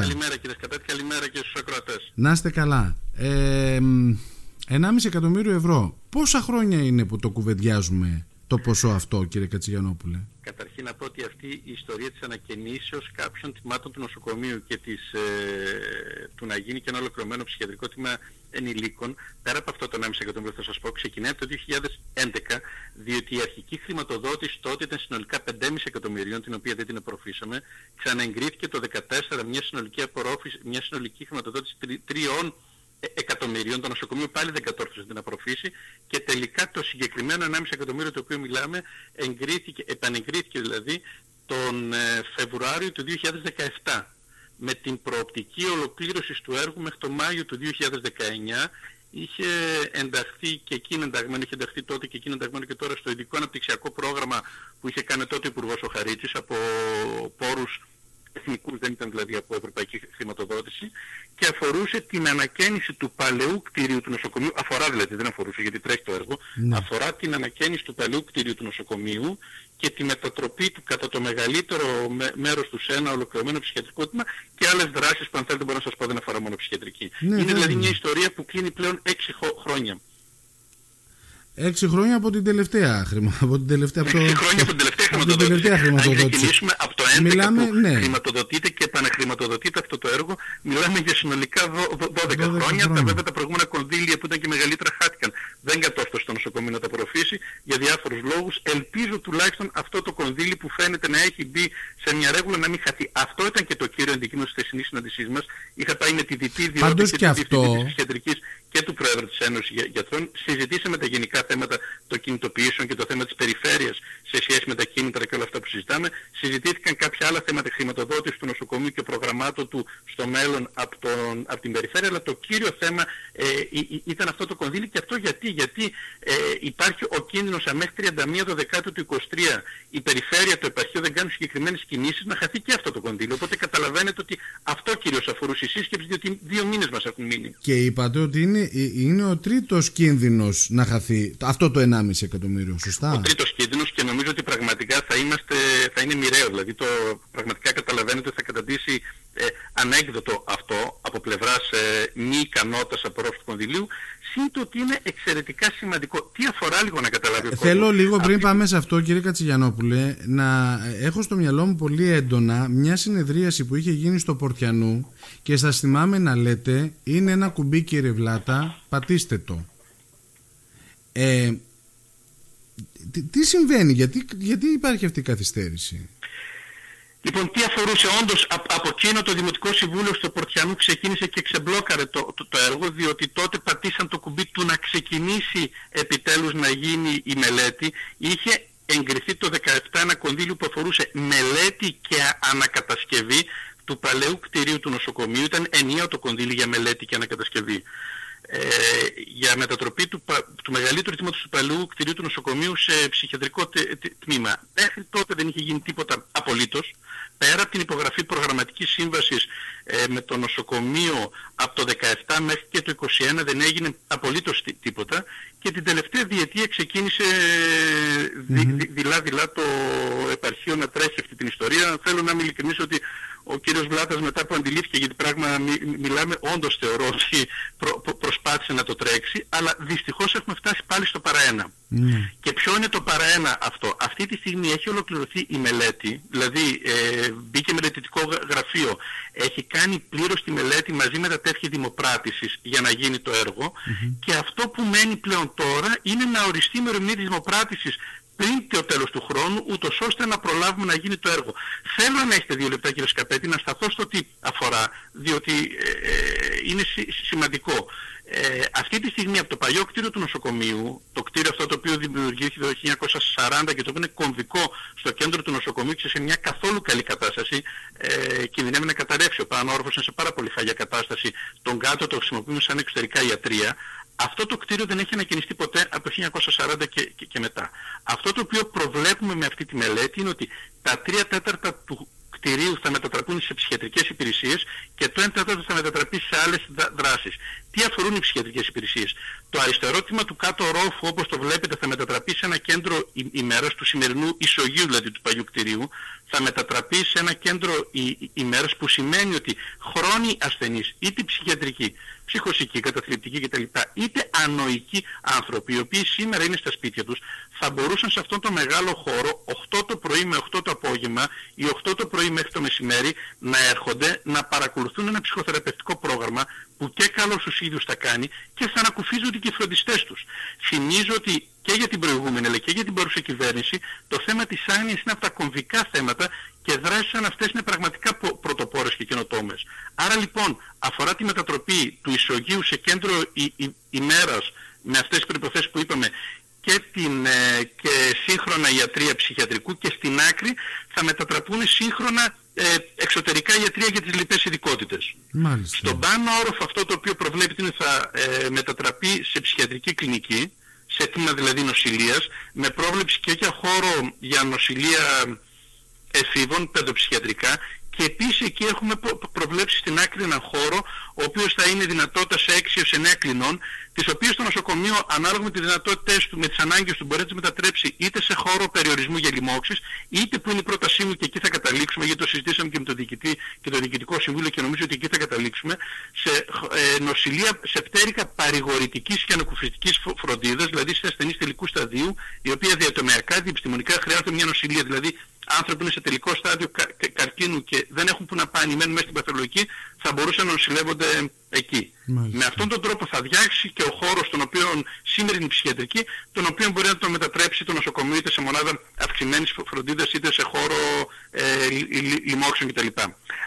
Καλημέρα κύριε Σκατάτη, καλημέρα και στους ακροατές. Να είστε καλά. Ε, 1,5 εκατομμύριο ευρώ. Πόσα χρόνια είναι που το κουβεντιάζουμε; Το ποσό αυτό κύριε Κατσιγιανόπουλε. Καταρχήν να πω ότι αυτή η ιστορία της ανακαινήσεως κάποιων τμήματων του νοσοκομείου και της, ε, του να γίνει και ένα ολοκληρωμένο ψυχιατρικό τμήμα ενηλίκων, πέρα από αυτό το 1,5 εκατομμύριο θα σας πω, ξεκινάει από το 2011, διότι η αρχική χρηματοδότηση τότε ήταν συνολικά 5,5 εκατομμυρίων, την οποία δεν την απορροφήσαμε. Ξαναεγκρίθηκε το 2014 μια συνολική, απορρόφηση, μια συνολική χρηματοδότηση τριών εκατομμυρίων, το νοσοκομείο πάλι δεν κατόρθωσε την απορροφήσει και τελικά το συγκεκριμένο 1,5 εκατομμύριο το οποίο μιλάμε εγκρίθηκε, επανεγκρίθηκε δηλαδή τον ε, Φεβρουάριο του 2017 με την προοπτική ολοκλήρωσης του έργου μέχρι το Μάιο του 2019 είχε ενταχθεί και εκείνη ενταγμένο, είχε ενταχθεί τότε και εκείνη ενταγμένο και τώρα στο ειδικό αναπτυξιακό πρόγραμμα που είχε κάνει τότε ο Υπουργός ο Χαρίτσης από πόρους εθνικούς, δεν ήταν δηλαδή από ευρωπαϊκή χρηματοδότηση και αφορούσε την ανακαίνιση του παλαιού κτηρίου του νοσοκομείου, αφορά δηλαδή, δεν αφορούσε γιατί τρέχει το έργο, ναι. αφορά την ανακαίνιση του παλαιού κτηρίου του νοσοκομείου και τη μετατροπή του κατά το μεγαλύτερο μέρος του σε ένα ολοκληρωμένο ψυχιατρικό τμήμα και άλλες δράσεις που αν θέλετε μπορώ να σας πω δεν αφορά μόνο ψυχιατρική. Ναι, Είναι δηλαδή μια ιστορία που κλείνει πλέον 6 χρόνια. Έξι χρόνια από την τελευταία χρηματοδότηση. Από την τελευταία, από το... χρόνια από την τελευταία χρηματοδότηση. Αν ξεκινήσουμε από το 11 Μιλάμε, που ναι. χρηματοδοτείται και επαναχρηματοδοτείται αυτό το έργο, μιλάμε για συνολικά 12, 12 χρόνια. χρόνια. Τα βέβαια τα προηγούμενα κονδύλια που ήταν και μεγαλύτερα χάθηκαν. Δεν κατόρθωσε το νοσοκομείο να τα απορροφήσει για διάφορους λόγους. Ελπίζω τουλάχιστον αυτό το κονδύλι που φαίνεται να έχει μπει σε μια ρέγουλα να μην χαθεί. Αυτό ήταν και το κύριο αντικείμενο της χθεσινής συναντησής μας. Είχα πάει με τη διτή διότητα και, και αυτό... της ψυχιατρικής και του Πρόεδρου της Ένωσης Γιατρών. Συζητήσαμε τα γενικά θέματα των κινητοποιήσεων και το θέμα της περιφέρειας σε σχέση με τα κίνητρα και όλα αυτά που συζητάμε. Συζητήθηκαν κάποια άλλα θέματα χρηματοδότησης του νοσοκομείου και προγραμμάτων του στο μέλλον από, τον, από την περιφέρεια, αλλά το κύριο θέμα ε, ήταν αυτό το κονδύλι και αυτό γιατί, γιατί ε, υπάρχει ο κίνδυνος αν μέχρι 31 Δεκάτου του 23 η περιφέρεια, το επαρχείο δεν κάνουν συγκεκριμένες κινήσεις να χαθεί και αυτό το κονδύλι. Οπότε καταλαβαίνετε ότι αυτό κυρίως αφορούσε η σύσκεψη, διότι δύο μήνες μας έχουν μείνει. Και είπατε ότι είναι, είναι ο τρίτος κίνδυνος να χαθεί αυτό το 1,5 εκατομμύριο, σωστά; Ο τρίτος κίνδυνος και νομίζω ότι πραγματικά θα, είμαστε, θα είναι μοιραίο. Δηλαδή το πραγματικά καταλαβαίνετε ότι θα καταντήσει ε, ανέκδοτο αυτό από πλευράς ε, μη ικανότητας απορρόφησης του κονδυλίου σύντο ότι είναι εξαιρετικά σημαντικό. Τι αφορά λίγο να καταλάβει ο Θέλω λίγο πριν πάμε σε αυτό κύριε Κατσιγιανόπουλε να έχω στο μυαλό μου πολύ έντονα μια συνεδρίαση που είχε γίνει στο Πορτιανού και σας θυμάμαι να λέτε είναι ένα κουμπί κύριε Βλάτα πατήστε το. Ε, τι, τι συμβαίνει, γιατί, γιατί υπάρχει αυτή η καθυστέρηση; Λοιπόν, τι αφορούσε όντως από εκείνο το Δημοτικό Συμβούλιο στο Πορτιανού ξεκίνησε και ξεμπλόκαρε το, το, έργο διότι τότε πατήσαν το κουμπί του να ξεκινήσει επιτέλους να γίνει η μελέτη. Είχε εγκριθεί το 17 ένα κονδύλιο που αφορούσε μελέτη και ανακατασκευή του παλαιού κτηρίου του νοσοκομείου. Ήταν ενιαίο το κονδύλι για μελέτη και ανακατασκευή. Ε, για μετατροπή του, του μεγαλύτερου τμήματος του παλαιού κτηρίου του νοσοκομείου σε ψυχιατρικό τμήμα. Μέχρι τότε δεν είχε γίνει τίποτα απολύτως πέρα από την υπογραφή προγραμματικής σύμβασης ε, με το νοσοκομείο από το 17 μέχρι και το 21 δεν έγινε απολύτως τίποτα και την τελευταία διετία ξεκίνησε δειλά-δειλά το επαρχείο να τρέχει αυτή την ιστορία. Θέλω να είμαι ειλικρινής ότι ο κύριος Βλάτας μετά που αντιλήφθηκε γιατί πράγμα μιλάμε όντως θεωρώ ότι προσπάθησε να το τρέξει αλλά δυστυχώς έχουμε φτάσει πάλι στο παραένα. Ναι. Και ποιο είναι το παραένα αυτό. Αυτή τη στιγμή έχει ολοκληρωθεί η μελέτη, δηλαδή ε, μπήκε μελετητικό γραφείο, έχει κάνει πλήρως τη μελέτη μαζί με τα τέτοια δημοπράτησης για να γίνει το έργο και αυτό που μένει πλέον τώρα είναι να οριστεί η ημερομηνία της δημοπράτησης πριν το τέλος του χρόνου, ούτως ώστε να προλάβουμε να γίνει το έργο. Θέλω να έχετε δύο λεπτά κύριε Σκαπέτη να σταθώ στο τι αφορά, διότι ε, ε είναι σημαντικό. Ε, αυτή τη στιγμή από το παλιό κτίριο του νοσοκομείου, το κτίριο αυτό το οποίο δημιουργήθηκε το 1940 και το οποίο είναι κομβικό στο κέντρο του νοσοκομείου και σε μια καθόλου καλή κατάσταση, ε, κινδυνεύει να καταρρεύσει. Ο πάνω όροφος είναι σε πάρα πολύ χαλιά κατάσταση. Τον κάτω το χρησιμοποιούμε σαν εξωτερικά ιατρία. Αυτό το κτίριο δεν έχει ανακαινιστεί ποτέ από το 1940 και, και, και μετά. Αυτό το οποίο προβλέπουμε με αυτή τη μελέτη είναι ότι τα τρία τέταρτα του κτηρίου θα μετατραπούν σε ψυχιατρικές υπηρεσίες και το 1 τέταρτο θα μετατραπεί σε άλλες δράσεις. Τι αφορούν οι ψυχιατρικές υπηρεσίες; Το αριστερό τμήμα του κάτω ρόφου όπως το βλέπετε θα μετατραπεί σε ένα κέντρο ημέρας του σημερινού ισογείου δηλαδή του παλιού κτηρίου. θα μετατραπεί σε ένα κέντρο ημέρας που σημαίνει ότι χρόνοι ασθενείς, είτε ψυχιατρικοί, ψυχοσικοί, καταθλιπτικοί κτλ. είτε ανοικοί άνθρωποι, οι οποίοι σήμερα είναι στα σπίτια τους, θα μπορούσαν σε αυτόν τον μεγάλο χώρο 8 το πρωί με 8 το απόγευμα ή 8 το πρωί μέχρι το μεσημέρι να έρχονται να παρακολουθούν ένα ψυχοθεραπευτικό πρόγραμμα που και καλός στους ίδιους θα κάνει και θα ανακουφίζονται και οι φροντιστές τους. Θυμίζω ότι και για την προηγούμενη αλλά και για την παρούσα κυβέρνηση το θέμα της άνοιας είναι από τα κομβικά θέματα και δράσεις σαν αυτές είναι πραγματικά πρωτοπόρες και καινοτόμες. Άρα λοιπόν αφορά τη μετατροπή του ισογείου σε κέντρο ημέρας με αυτές τις προϋποθέσεις που είπαμε και, την, ε, και σύγχρονα ιατρία ψυχιατρικού και στην άκρη θα μετατραπούν σύγχρονα ε, εξωτερικά ιατρία για τις λοιπές ειδικότητες. Στον πάνω όροφο αυτό το οποίο προβλέπει είναι θα ε, μετατραπεί σε ψυχιατρική κλινική, σε τμήμα δηλαδή νοσηλείας, με πρόβλεψη και για χώρο για νοσηλεία εφήβων, παιδοψυχιατρικά και επίσης εκεί έχουμε προβλέψει στην άκρη έναν χώρο ο οποίος θα είναι δυνατότητα σε 6 έως 9 κλινών τις οποίες το νοσοκομείο ανάλογα με τις δυνατότητες του, με τις ανάγκες του μπορεί να τις μετατρέψει είτε σε χώρο περιορισμού για λοιμώξεις είτε που είναι η πρότασή μου και εκεί θα καταλήξουμε γιατί το συζητήσαμε και με τον διοικητή και το διοικητικό συμβούλιο και νομίζω ότι εκεί θα καταλήξουμε σε ε, νοσηλεία σε πτέρικα παρηγορητικής και ανακουφιστικής φροντίδας δηλαδή σε ασθενείς τελικού σταδίου η οποία διατομιακά, διεπιστημονικά χρειάζεται μια νοσηλεία δηλαδή άνθρωποι είναι σε τελικό στάδιο κα, καρκίνου και δεν έχουν που να πάνε, μένουν μέσα στην παθολογική, θα μπορούσαν να νοσηλεύονται εκεί. Με αυτόν τον τρόπο θα διάξει και ο χώρος τον οποίο σήμερα είναι η ψυχιατρική, τον οποίο μπορεί να το μετατρέψει το νοσοκομείο είτε σε μονάδα αυξημένης φροντίδας είτε σε χώρο ε, λοιμόξεων κτλ.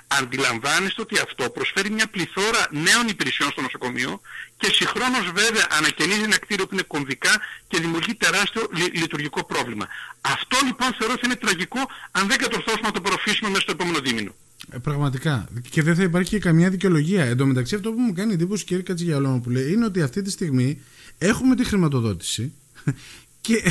Αντιλαμβάνεστε ότι αυτό προσφέρει μια πληθώρα νέων υπηρεσιών στο νοσοκομείο και συγχρόνως βέβαια ανακαινίζει ένα κτίριο που είναι κομβικά και δημιουργεί τεράστιο λειτουργικό πρόβλημα. Αυτό λοιπόν θεωρώ ότι είναι τραγικό αν δεν κατορθώσουμε να το προφήσουμε μέσα στο επόμενο δίμηνο. Ε, πραγματικά. Και δεν θα υπάρχει και καμιά δικαιολογία. Εν τω μεταξύ, αυτό που μου κάνει εντύπωση, κύριε Κατσιγιαλόμο, που λέει, είναι ότι αυτή τη στιγμή έχουμε τη χρηματοδότηση και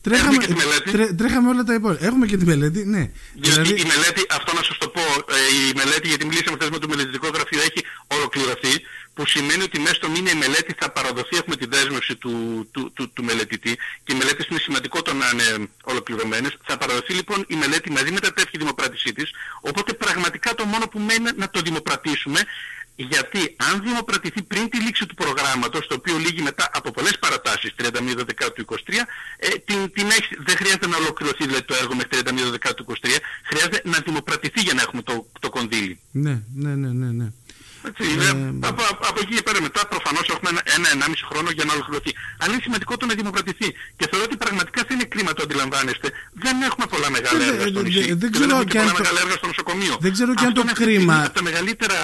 τρέχαμε, και τη τρέ, τρέχαμε όλα τα υπόλοιπα. Έχουμε και τη μελέτη, ναι. Γιατί δηλαδή... η μελέτη, αυτό να σας το πω, ε, η μελέτη, γιατί μιλήσαμε χθες με το μελετητικό γραφείο, έχει ολοκληρωθεί που σημαίνει ότι μέσα στο μήνα η μελέτη θα παραδοθεί, έχουμε τη δέσμευση του, του, του, του μελετητή και οι μελέτες είναι σημαντικό το να είναι ολοκληρωμένες. Θα παραδοθεί λοιπόν η μελέτη μαζί με τα τέτοια δημοπράτησή της, οπότε πραγματικά το μόνο που μένει να το δημοπρατήσουμε γιατί αν δημοπρατηθεί πριν τη λήξη του προγράμματος, το οποίο λύγει μετά από πολλές παρατάσεις, 31 του 23, ε, την, την έχει, δεν χρειάζεται να ολοκληρωθεί δηλαδή, το έργο μέχρι 31 του 23, χρειάζεται να δημοπρατηθεί για να έχουμε το, το κονδύλι. Ναι, ναι, ναι, ναι. ναι. Έτσι, ε, από, από εκεί και πέρα μετά προφανώς έχουμε ένα-ενάμιση χρόνο για να ολοκληρωθεί. Αλλά είναι σημαντικό το να δημοκρατηθεί. Και θεωρώ ότι πραγματικά δεν είναι κρίμα το αντιλαμβάνεστε. Δεν έχουμε πολλά μεγάλα έργα στο νησί. Δεν, ξέρω δεν πολλά μεγάλα έργα στο νοσοκομείο. Δεν ξέρω και αν το κρίμα... από τα μεγαλύτερα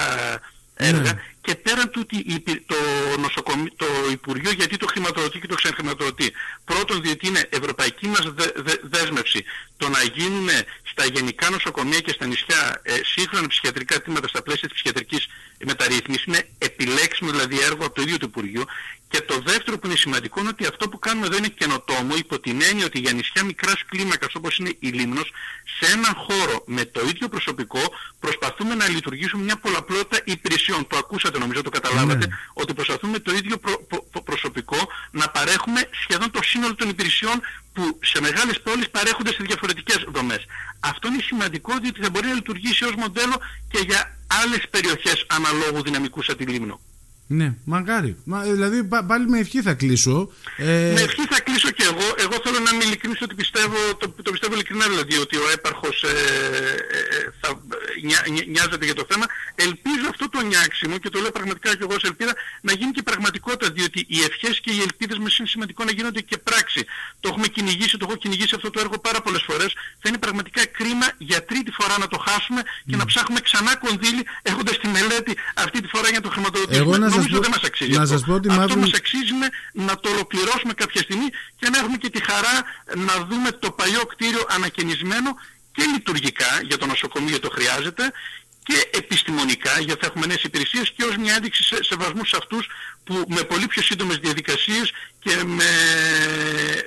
έργα ναι. και πέραν του το, νοσοκομείο, το Υπουργείο γιατί το χρηματοδοτεί και το ξεχρηματοδοτεί. Πρώτον διότι είναι ευρωπαϊκή μας δε, δε, δέσμευση το να γίνουν στα γενικά νοσοκομεία και στα νησιά ε, σύγχρονα ψυχιατρικά τμήματα στα πλαίσια της ψυχιατρικής μεταρρύθμισης είναι επιλέξιμο δηλαδή έργο από το ίδιο το Υπουργείο και το δεύτερο που είναι σημαντικό είναι ότι αυτό που κάνουμε εδώ είναι καινοτόμο υπό την έννοια ότι για νησιά μικράς κλίμακας όπως είναι η Λίμνος σε έναν χώρο με το ίδιο προσωπικό προσπαθούμε να λειτουργήσουμε μια πολλαπλότητα υπηρεσιών. Το ακούσατε νομίζω, το καταλάβατε, ναι. ότι προσπαθούμε το ίδιο προσωπικό να παρέχουμε σχεδόν το σύνολο των υπηρεσιών που σε μεγάλες πόλεις παρέχονται σε διαφορετικές δομές. Αυτό είναι σημαντικό διότι θα μπορεί να λειτουργήσει ως μοντέλο και για άλλες περιοχές αναλόγου δυναμικού σαν τη Λίμνο. Ναι, μακάρι. Μα, δηλαδή πάλι με ευχή θα κλείσω. Ε... Με ευχή θα κλείσω και εγώ. Εγώ θέλω να είμαι ειλικρινής ότι πιστεύω, το, το πιστεύω ειλικρινά δηλαδή ότι ο έπαρχος ε, ε, ε θα νιά, νοιάζεται για το θέμα. Ελπίζω αυτό το νιάξιμο και το λέω πραγματικά και εγώ σε ελπίδα να γίνει και πραγματικότητα διότι οι ευχές και οι ελπίδες μας είναι σημαντικό να γίνονται και πράξη. Το έχουμε κυνηγήσει, το έχω κυνηγήσει αυτό το έργο πάρα πολλές φορές. Θα είναι πραγματικά κρίμα για τρίτη φορά να το χάσουμε και να mm. ψάχνουμε ξανά κονδύλι έχοντας τη μελέτη αυτή τη φορά για το χρηματοδοτήσουμε νομίζω δεν μας αξίζει να αυτό. Σας πω ότι αυτό μάλλον... μας αξίζει να το ολοκληρώσουμε κάποια στιγμή και να έχουμε και τη χαρά να δούμε το παλιό κτίριο ανακαινισμένο και λειτουργικά για το νοσοκομείο το χρειάζεται και επιστημονικά γιατί θα έχουμε νέες υπηρεσίες και ως μια ένδειξη σε, σεβασμού σε αυτούς που με πολύ πιο σύντομες διαδικασίες και με,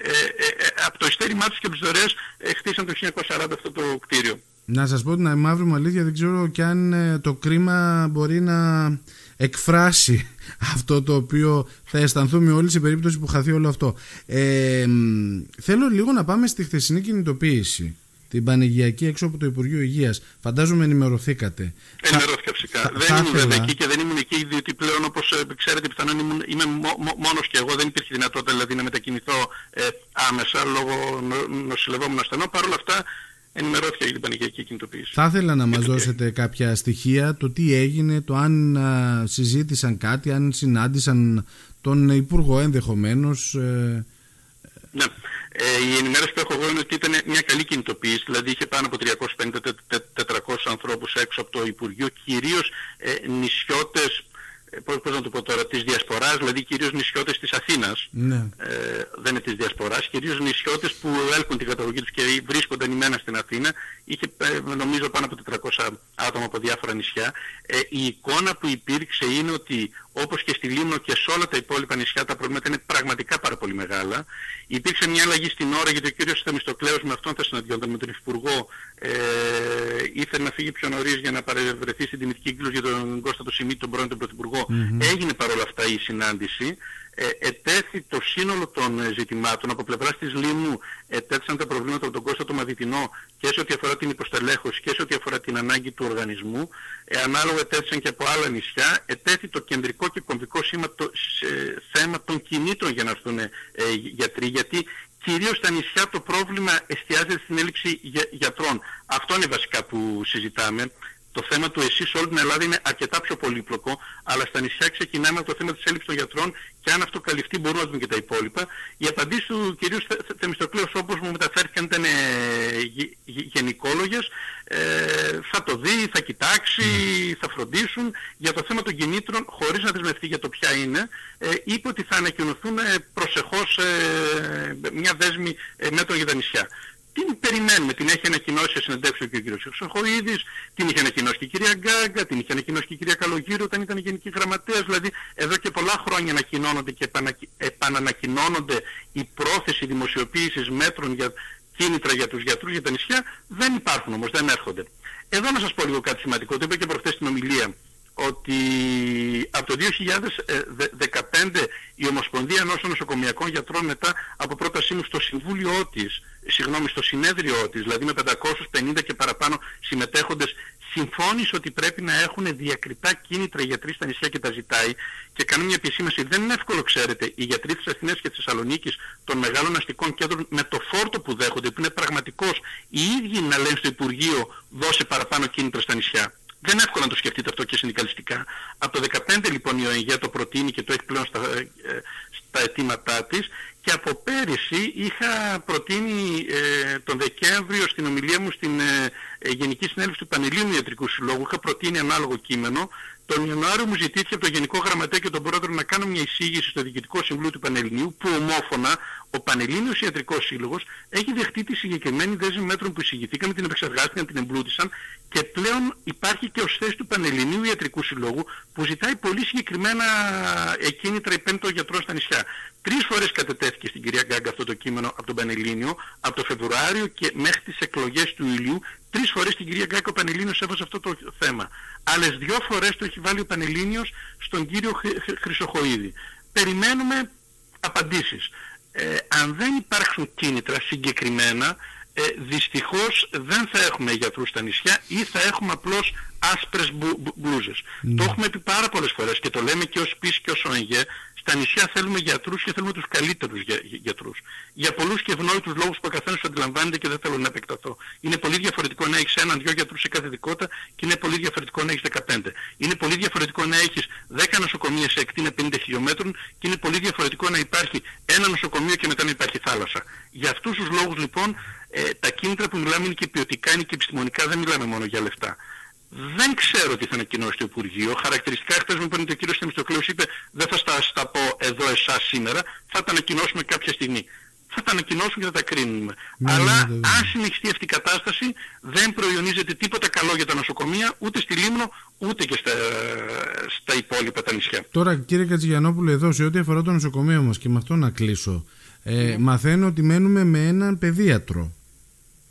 ε, ε, ε, από το ειστέρημά τους και από τις δωρεές ε, χτίσαν το 1940 αυτό το κτίριο. Να σας πω την μαύρη μου αλήθεια δεν ξέρω και αν ε, το κρίμα μπορεί να εκφράσει αυτό το οποίο θα αισθανθούμε όλοι σε περίπτωση που χαθεί όλο αυτό. Ε, θέλω λίγο να πάμε στη χθεσινή κινητοποίηση. Την πανηγιακή έξω από το Υπουργείο Υγείας. Φαντάζομαι ενημερωθήκατε. Ενημερώθηκα φυσικά. Θα, δεν θα ήμουν βέβαια εκεί και δεν ήμουν εκεί διότι πλέον όπως ε, ξέρετε πιθανόν ήμουν, είμαι μο, μο, μόνος και εγώ δεν υπήρχε δυνατότητα δηλαδή να μετακινηθώ ε, άμεσα λόγω νο, νοσηλευόμενου ασθενών. Παρ' όλα αυτά ενημερώθηκα για την πανηγιακή κινητοποίηση. Θα ήθελα να μας δώσετε κάποια στοιχεία, το τι έγινε, το αν α, συζήτησαν κάτι, αν συνάντησαν τον Υπουργό ενδεχομένως. Ε... Ναι. Ε, η ενημέρωση που έχω εγώ είναι ότι ήταν μια καλή κινητοποίηση, δηλαδή είχε πάνω από 350-400 ανθρώπους έξω από το Υπουργείο, κυρίως ε, νησιώτες ε, πώς, πώς να το πω τώρα, της διασποράς, δηλαδή κυρίως νησιώτες της Αθήνας, ναι. ε, δεν είναι της διασποράς, κυρίως νησιώτες που έλκουν την καταγωγή τους και βρίσκονται ενημένα στην Αθήνα, είχε ε, νομίζω πάνω από 400 άτομα από διάφορα νησιά. Ε, η εικόνα που υπήρξε είναι ότι όπως και στη Λίμνο και σε όλα τα υπόλοιπα νησιά τα προβλήματα είναι πραγματικά πάρα πολύ μεγάλα. Υπήρξε μια αλλαγή στην ώρα γιατί ο κύριος Θεμιστοκλέος με αυτόν θα συναντιόνταν με τον Υφυπουργό ε, ήθελε να φύγει πιο νωρίς για να παρευρεθεί στην τιμητική κύκλωση για τον Κώστα το Σιμίτη, τον πρώην τον Πρωθυπουργό. Mm-hmm. Έγινε παρόλα αυτά η συνάντηση ε, ετέθη το σύνολο των ε, ζητημάτων από πλευράς της Λίμνου ετέθησαν τα προβλήματα από τον Κώστα το Μαδιτινό και σε ό,τι αφορά την υποστελέχωση και σε ό,τι αφορά την ανάγκη του οργανισμού. Ε, ανάλογα ετέθησαν και από άλλα νησιά. Ετέθη το κεντρικό και κομβικό σήμα, το, σε, θέμα των κινήτρων για να έρθουν ε, γιατροί γιατί κυρίως στα νησιά το πρόβλημα εστιάζεται στην έλλειψη γιατρών. Αυτό είναι βασικά που συζητάμε το θέμα του ΕΣΥ σε όλη την Ελλάδα είναι αρκετά πιο πολύπλοκο, αλλά στα νησιά ξεκινάμε από το θέμα της έλλειψης των γιατρών και αν αυτό καλυφθεί μπορούμε να δούμε και τα υπόλοιπα. Οι απαντήσεις του κ. Θεμιστοκλέου όπως μου μεταφέρθηκαν ήταν ε, γενικόλογες. Ε, θα το δει, θα κοιτάξει, θα φροντίσουν. Για το θέμα των κινήτρων, χωρίς να δεσμευτεί για το ποια είναι, ε, είπε ότι θα ανακοινωθούν ε, προσεχώς ε, μια δέσμη μέτρων για τα νησιά την περιμένουμε. Την έχει ανακοινώσει σε συνεντεύξει ο κ. Χρυσοχοίδης, την είχε ανακοινώσει και η κυρία Γκάγκα, την είχε ανακοινώσει και η κυρία Καλογύρου όταν ήταν γενική γραμματέας. Δηλαδή εδώ και πολλά χρόνια ανακοινώνονται και επανανακοινώνονται η πρόθεση δημοσιοποίησης μέτρων για κίνητρα για τους γιατρούς για τα νησιά. Δεν υπάρχουν όμως, δεν έρχονται. Εδώ να σας πω λίγο κάτι σημαντικό, το είπα και προχθές στην ομιλία ότι από το 2015 η Ομοσπονδία Ενώσεων Νοσοκομιακών Γιατρών μετά από πρότασή μου στο Συμβούλιο της, συγγνώμη, στο συνέδριό της, δηλαδή με 550 και παραπάνω συμμετέχοντες, συμφώνησε ότι πρέπει να έχουν διακριτά κίνητρα οι γιατροί στα νησιά και τα ζητάει και κάνω μια επισήμαση. Δεν είναι εύκολο, ξέρετε, οι γιατροί της Αθηνάς και της Θεσσαλονίκης των μεγάλων αστικών κέντρων με το φόρτο που δέχονται, που είναι πραγματικός, οι ίδιοι να λένε στο Υπουργείο δώσε παραπάνω κίνητρα στα νησιά. Δεν είναι εύκολο να το σκεφτείτε αυτό και συνδικαλιστικά. Από το 2015 λοιπόν η ΟΕΝΓΕ το προτείνει και το έχει πλέον στα, ε, στα αιτήματά της και από πέρυσι είχα προτείνει ε, τον Δεκέμβριο στην ομιλία μου στην ε, ε Γενική Συνέλευση του Πανελλήνιου Ιατρικού Συλλόγου είχα προτείνει ανάλογο κείμενο τον Ιανουάριο μου ζητήθηκε από το Γενικό Γραμματέα και τον Πρόεδρο να κάνω μια εισήγηση στο Διοικητικό Συμβούλιο του Πανελληνίου που ομόφωνα ο Πανελλήνιος Ιατρικός Σύλλογος έχει δεχτεί τη συγκεκριμένη δέσμη μέτρων που εισηγηθήκαμε, την επεξεργάστηκαν, την εμπλούτησαν και πλέον υπάρχει και ως θέση του Πανελληνίου Ιατρικού Συλλόγου που ζητάει πολύ συγκεκριμένα εκκίνητρα υπέρ των γιατρών στα νησιά. Τρεις φορές κατετέθηκε στην κυρία Γκάγκα αυτό το κείμενο από τον Πανελλήνιο, από το Φεβρουάριο και μέχρι τις εκλογές του Ιλίου. Τρεις φορές την κυρία Γκάγκα ο Πανελλήνιος έβαζε αυτό το θέμα. Άλλες δυο φορές το έχει βάλει ο Πανελλήνιος στον κύριο Χρυσοχοίδη. Περιμένουμε απαντήσεις. Ε, αν δεν υπάρξουν κίνητρα συγκεκριμένα, ε, δυστυχώς δεν θα έχουμε γιατρούς στα νησιά ή θα έχουμε απλώς άσπρες μπλούζες. Ναι. Το έχουμε πει πάρα πολλές φορές και το λέμε και ως ΠΙΣ και ως ΟΕΓΕ στα νησιά θέλουμε γιατρούς και θέλουμε τους καλύτερους για, για, γιατρούς. Για πολλούς και ευνόητους λόγους που ο καθένας αντιλαμβάνεται και δεν θέλω να επεκταθώ. Είναι πολύ διαφορετικό να έχεις έναν-δυο γιατρούς σε κάθε δικότητα και είναι πολύ διαφορετικό να έχεις 15. Είναι πολύ διαφορετικό να έχεις 10 νοσοκομεία σε εκτίνα 50 χιλιόμετρων και είναι πολύ διαφορετικό να υπάρχει ένα νοσοκομείο και μετά να υπάρχει θάλασσα. Για αυτούς τους λόγους λοιπόν ε, τα κίνητρα που μιλάμε είναι και ποιοτικά, είναι και επιστημονικά, δεν μιλάμε μόνο για λεφτά. Δεν ξέρω τι θα ανακοινώσει το Υπουργείο. Χαρακτηριστικά χθες μου είπαν ότι ο κύριος Θεμιστοκλέους είπε δεν θα στα, στα πω εδώ εσάς σήμερα, θα τα ανακοινώσουμε κάποια στιγμή. Θα τα ανακοινώσουμε και θα τα κρίνουμε. Ναι, Αλλά ναι, ναι, αν συνεχιστεί αυτή η κατάσταση δεν προϊονίζεται τίποτα καλό για τα νοσοκομεία ούτε στη Λίμνο ούτε και στα, στα υπόλοιπα τα νησιά. Τώρα κύριε Κατζηγιανόπουλο εδώ σε ό,τι αφορά το νοσοκομείο μας και με αυτό να κλείσω. Ε, Μαθαίνω ότι μένουμε με έναν παιδίατρο.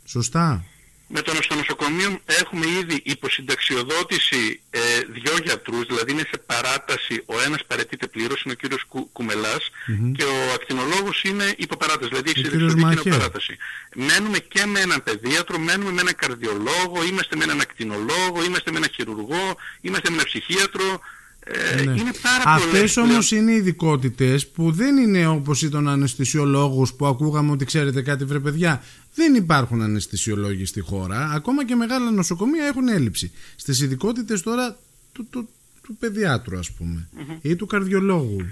Σωστά; Με το στο νοσοκομείο έχουμε ήδη υποσυνταξιοδότηση ε, δυο γιατρούς, δηλαδή είναι σε παράταση, ο ένας παρετείται πλήρως, είναι ο κύριος Κου, κουμελας και ο ακτινολόγος είναι υποπαράταση, δηλαδή έχει συνταξιοδοτική παράταση. Μένουμε και με με έναν παιδίατρο, μένουμε με έναν καρδιολόγο, είμαστε με έναν ακτινολόγο, είμαστε με έναν χειρουργό, είμαστε με έναν ψυχίατρο. Ε, ναι. Είναι πάρα Αυτές όμως είναι ειδικότητες που δεν είναι όπως ήταν αναισθησιολόγους που ακούγαμε ότι ξέρετε κάτι βρε παιδιά. Δεν υπάρχουν αναισθησιολόγοι στη χώρα. Ακόμα και μεγάλα νοσοκομεία έχουν έλλειψη. Στις ειδικότητες τώρα του, του, του παιδιάτρου ας πουμε ή του καρδιολόγου.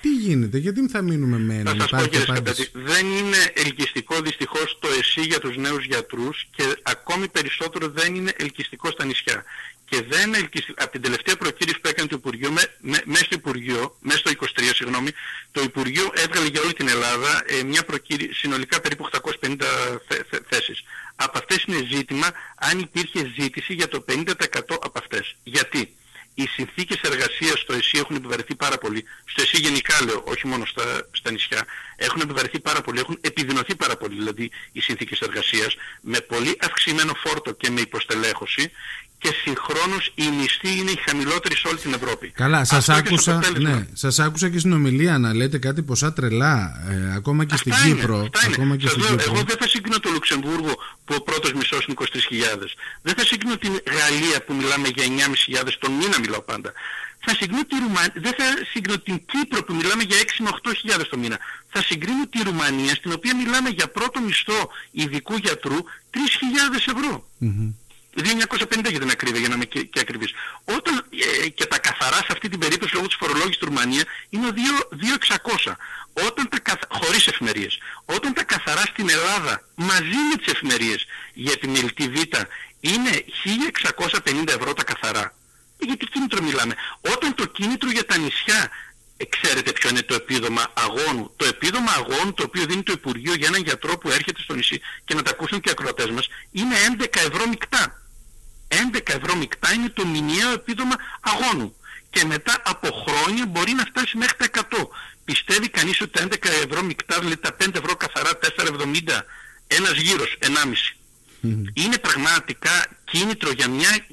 Τι γίνεται, γιατί θα μείνουμε με έναν Θα σας πω δεν είναι ελκυστικό δυστυχώς το ΕΣΥ για τους νέους γιατρούς και ακόμη περισσότερο δεν είναι ελκυστικό στα νησιά. Και δεν είναι ελκυστικό, από την τελευταία προκήρυξη που έκανε το Υπουργείο, με, με, μέσα στο Υπουργείο, μέσα στο 23 συγγνώμη, το Υπουργείο έβγαλε για όλη την Ελλάδα ε, μια προκήρυξη, συνολικά περίπου 850 θέσεις. Από αυτές είναι ζήτημα αν υπήρχε ζήτηση για το 50% από αυτές. Γιατί; οι συνθήκες εργασίας στο ΕΣΥ έχουν επιβαρεθεί πάρα πολύ. Στο ΕΣΥ γενικά λέω, όχι μόνο στα, στα νησιά, έχουν επιβαρεθεί πάρα πολύ, έχουν επιδεινωθεί πάρα πολύ δηλαδή οι συνθήκες εργασίας με πολύ αυξημένο φόρτο και με υποστελέχωση και συγχρόνως η μισθή είναι η χαμηλότερη σε όλη την Ευρώπη. Καλά, σας άκουσα, ναι, σας άκουσα και στην ομιλία να λέτε κάτι ποσά τρελά, ε, ακόμα και στην Κύπρο. Ακόμα και στην Κύπρο. Εγώ δεν θα συγκρίνω το Λουξεμβούργο που ο πρώτος μισός είναι 23.000. Δεν θα συγκρίνω την Γαλλία που μιλάμε για 9.500 τον μήνα μιλάω πάντα. Θα συγκρίνω τη Ρουμανία, δεν θα συγκρίνω την Κύπρο που μιλάμε για 6 με 8.000 το μήνα. Θα συγκρίνω τη Ρουμανία στην οποία μιλάμε για πρώτο μισθό ειδικού γιατρού 3.000 ευρώ. 2.950 για την ακρίβεια, για να είμαι και, και ακριβής. Όταν ε, και τα καθαρά σε αυτή την περίπτωση λόγω της φορολόγησης του Ρουμανία είναι 2.600. Όταν τα καθ... χωρίς εφημερίες. Όταν τα καθαρά στην Ελλάδα μαζί με τις εφημερίες για την LTV είναι 1.650 ευρώ τα καθαρά. Για τι κίνητρο μιλάμε. Όταν το κίνητρο για τα νησιά ε, ξέρετε ποιο είναι το επίδομα αγώνου. Το επίδομα αγώνου το οποίο δίνει το Υπουργείο για έναν γιατρό που έρχεται στο νησί και να τα ακούσουν και οι ακροατές μας είναι 11 ευρώ μεικτά. 11 ευρώ μεικτά είναι το μηνιαίο επίδομα αγώνου. Και μετά από χρόνια μπορεί να φτάσει μέχρι τα 100. Πιστεύει κανείς ότι τα 11 ευρώ μεικτά, δηλαδή τα 5 ευρώ καθαρά, 4,70, ένας γύρος, 1,5. Είναι πραγματικά κίνητρο για, μια,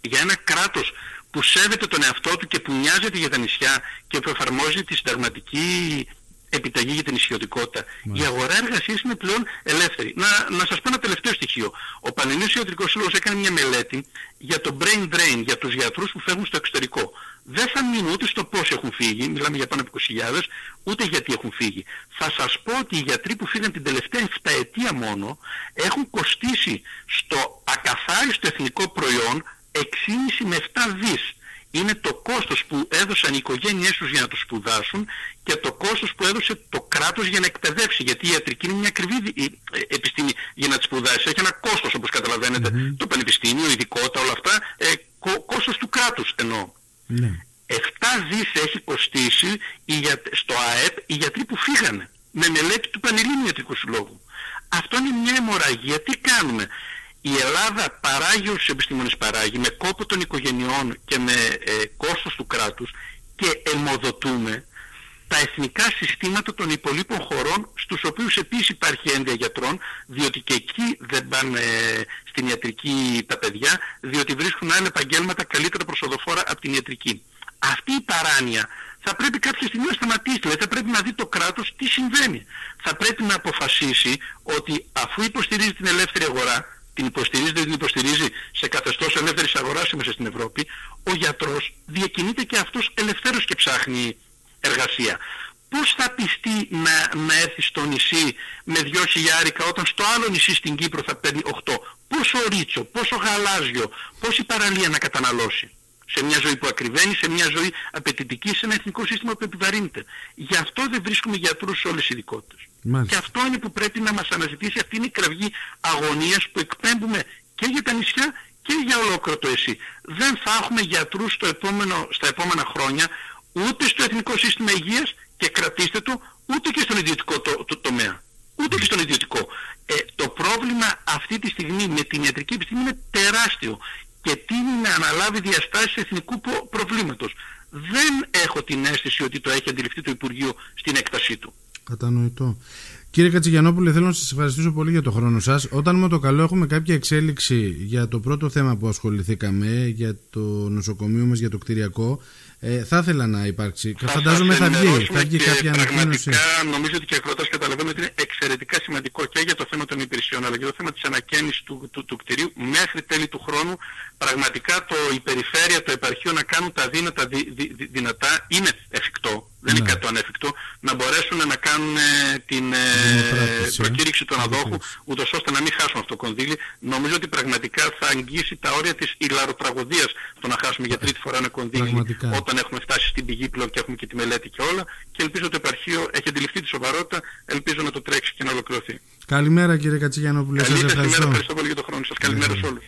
για ένα κράτος που σέβεται τον εαυτό του και που νοιάζεται για τα νησιά και που εφαρμόζει τη συνταγματική επιταγή για την ισιωτικότητα. Η αγορά εργασίας είναι πλέον ελεύθερη. Να, να σας πω ένα τελευταίο στοιχείο. Ο Πανελλήνιος Ιατρικός Σύλλογος έκανε μια μελέτη για το brain drain, για τους γιατρούς που φεύγουν στο εξωτερικό. Δεν θα μείνουν ούτε στο πώς έχουν φύγει, μιλάμε για πάνω από 20.000, ούτε γιατί έχουν φύγει. Θα σας πω ότι οι γιατροί που φύγαν την τελευταία 7 ετία μόνο έχουν κοστίσει στο ακαθάριστο εθνικό προϊόν 6,5 με 7 δις είναι το κόστος που έδωσαν οι οικογένειές τους για να το σπουδάσουν και το κόστος που έδωσε το κράτος για να εκπαιδεύσει. Γιατί η ιατρική είναι μια ακριβή ε, επιστήμη για να τη σπουδάσει. Έχει ένα κόστος όπως Το πανεπιστήμιο, ειδικότητα, όλα αυτά. Ε, κόστος του κράτους εννοώ. Mm-hmm. 7 δις έχει κοστίσει στο ΑΕΠ οι γιατροί που φύγανε με μελέτη του Πανελλήνιου Ιατρικού Συλλόγου. Αυτό είναι μια αιμορραγία. Τι κάνουμε η Ελλάδα παράγει όσους επιστήμονες παράγει με κόπο των οικογενειών και με ε, κόστος του κράτους και εμοδοτούμε τα εθνικά συστήματα των υπολείπων χωρών στους οποίους επίσης υπάρχει ένδια γιατρών διότι και εκεί δεν πάνε ε, στην ιατρική τα παιδιά διότι βρίσκουν άλλα επαγγέλματα καλύτερα προσοδοφόρα από την ιατρική. Αυτή η παράνοια θα πρέπει κάποια στιγμή να σταματήσει, δηλαδή θα πρέπει να δει το κράτος τι συμβαίνει. Θα πρέπει να αποφασίσει ότι αφού υποστηρίζει την ελεύθερη αγορά την υποστηρίζει, δεν την υποστηρίζει σε καθεστώς ελεύθερης αγοράς μέσα στην Ευρώπη, ο γιατρός διακινείται και αυτός ελευθέρως και ψάχνει εργασία. Πώς θα πιστεί να, να έρθει στο νησί με δυο χιλιάρικα όταν στο άλλο νησί στην Κύπρο θα παίρνει 8. Πόσο ρίτσο, πόσο γαλάζιο, πόση παραλία να καταναλώσει; Σε μια ζωή που ακριβένει, σε μια ζωή απαιτητική, σε ένα εθνικό σύστημα που επιβαρύνεται. Γι' αυτό δεν βρίσκουμε γιατρούς σε όλες τις ειδικότητες. Και αυτό είναι που πρέπει να μας αναζητήσει, αυτή είναι η κραυγή αγωνίας που εκπέμπουμε και για τα νησιά και για ολόκληρο το ΕΣΥ. Δεν θα έχουμε γιατρούς στο επόμενο, στα επόμενα χρόνια ούτε στο εθνικό σύστημα υγείας και κρατήστε το, ούτε και στον ιδιωτικό το, το, τομέα. Ούτε και στον ιδιωτικό. Ε, το πρόβλημα αυτή τη στιγμή με την ιατρική επιστήμη είναι τεράστιο και τίνει να αναλάβει διαστάσεις εθνικού προβλήματος. Δεν έχω την αίσθηση ότι το έχει αντιληφθεί το Υπουργείο στην έκτασή του. Κατανοητό. Κύριε Κατσιγιανόπουλε, θέλω να σας ευχαριστήσω πολύ για το χρόνο σας. Όταν με το καλό έχουμε κάποια εξέλιξη για το πρώτο θέμα που ασχοληθήκαμε, για το νοσοκομείο μας, για το κτηριακό, ε, θα ήθελα να υπάρξει. Θα Φαντάζομαι θα βγει, θα βγει κάποια ανακοίνωση. Νομίζω ότι και οι εκδότε καταλαβαίνουν ότι είναι εξαιρετικά σημαντικό και για το θέμα των υπηρεσιών, αλλά και το θέμα της ανακαίνιση του, του, του, κτηρίου μέχρι τέλη του χρόνου. Πραγματικά το, η περιφέρεια, το επαρχείο να κάνουν τα δύνατα δι, δι, δυνατά είναι εφικτό δεν είναι ναι. κάτι το ανέφικτο, να μπορέσουν να κάνουν ε, την ε, προκήρυξη των αδόχου, ούτως ώστε να μην χάσουν αυτό το κονδύλι. Νομίζω ότι πραγματικά θα αγγίσει τα όρια της ηλαροτραγωδίας το να χάσουμε για τρίτη φορά ένα κονδύλι όταν έχουμε φτάσει στην πηγή πλέον και έχουμε και τη μελέτη και όλα. Και ελπίζω ότι το επαρχείο έχει αντιληφθεί τη σοβαρότητα, ελπίζω να το τρέξει και να ολοκληρωθεί. Καλημέρα κύριε Κατσιγιανόπουλε. Καλή σας ευχαριστώ. ευχαριστώ πολύ για τον χρόνο σας. Καλημέρα σε όλους.